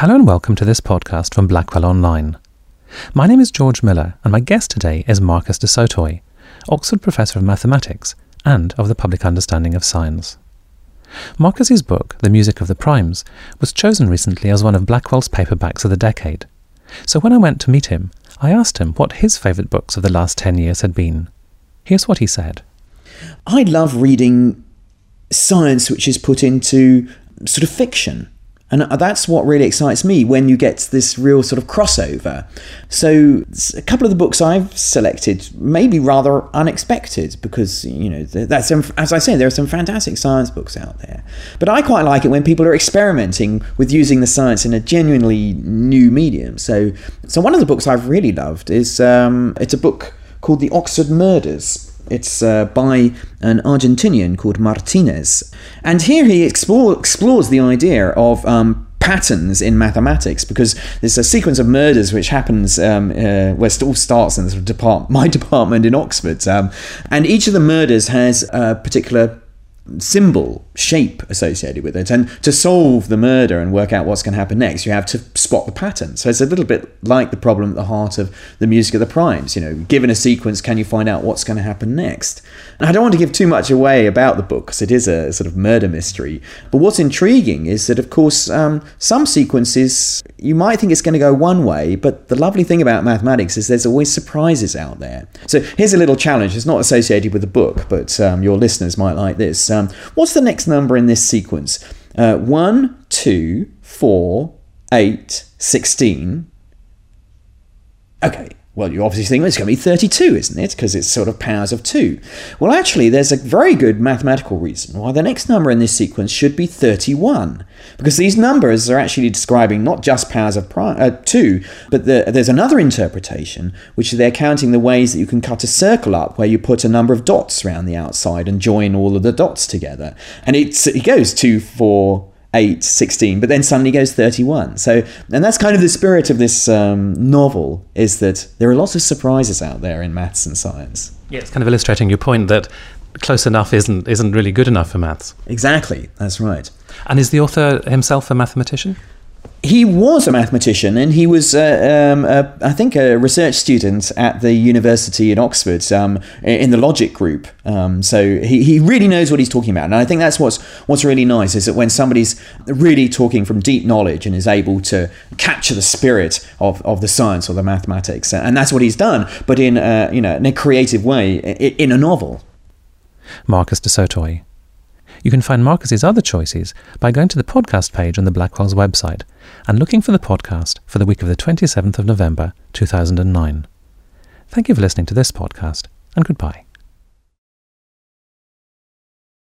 Hello and welcome to this podcast from Blackwell Online. My name is George Miller, and my guest today is Marcus du Sautoy, Oxford Professor of Mathematics and of the Public Understanding of Science. Marcus's book, The Music of the Primes, was chosen recently as one of Blackwell's paperbacks of the decade. So when I went to meet him, I asked him what his favourite books of the last 10 years had been. Here's what he said I love reading science which is put into sort of fiction. And that's what really excites me when you get this real sort of crossover. So, a couple of the books I've selected may be rather unexpected because, you know, that's, as I say, there are some fantastic science books out there. But I quite like it when people are experimenting with using the science in a genuinely new medium. So, so one of the books I've really loved is um, it's a book called The Oxford Murders it's uh, by an Argentinian called Martinez. And here he explore, explores the idea of um, patterns in mathematics because there's a sequence of murders which happens um, uh, where it all starts in the sort of depart- my department in Oxford. Um, and each of the murders has a particular symbol, shape associated with it. And to solve the murder and work out what's going to happen next, you have to spot the pattern. So it's a little bit like the problem at the heart of the music of the primes. You know, given a sequence, can you find out what's going to happen next? And I don't want to give too much away about the book because it is a sort of murder mystery. But what's intriguing is that, of course, um, some sequences you might think it's going to go one way, but the lovely thing about mathematics is there's always surprises out there. So here's a little challenge. It's not associated with the book, but um, your listeners might like this. Um, what's the next number in this sequence? Uh, 1, 2, 4, 8, 16. Okay, well, you obviously think well, it's going to be 32, isn't it? Because it's sort of powers of 2. Well, actually, there's a very good mathematical reason why the next number in this sequence should be 31. Because these numbers are actually describing not just powers of uh, 2, but the, there's another interpretation, which they're counting the ways that you can cut a circle up where you put a number of dots around the outside and join all of the dots together. And it goes 2, 4, 8, 16, but then suddenly goes 31. So, and that's kind of the spirit of this um, novel is that there are lots of surprises out there in maths and science. Yeah, it's kind of illustrating your point that close enough isn't isn't really good enough for maths. Exactly, that's right. And is the author himself a mathematician? He was a mathematician and he was, uh, um, uh, I think, a research student at the university in Oxford um, in the logic group. Um, so he, he really knows what he's talking about. And I think that's what's, what's really nice is that when somebody's really talking from deep knowledge and is able to capture the spirit of, of the science or the mathematics, and that's what he's done, but in, a, you know, in a creative way in a novel. Marcus du Sautoy. You can find Marcus's other choices by going to the podcast page on the Blackwell's website and looking for the podcast for the week of the 27th of November 2009. Thank you for listening to this podcast, and goodbye.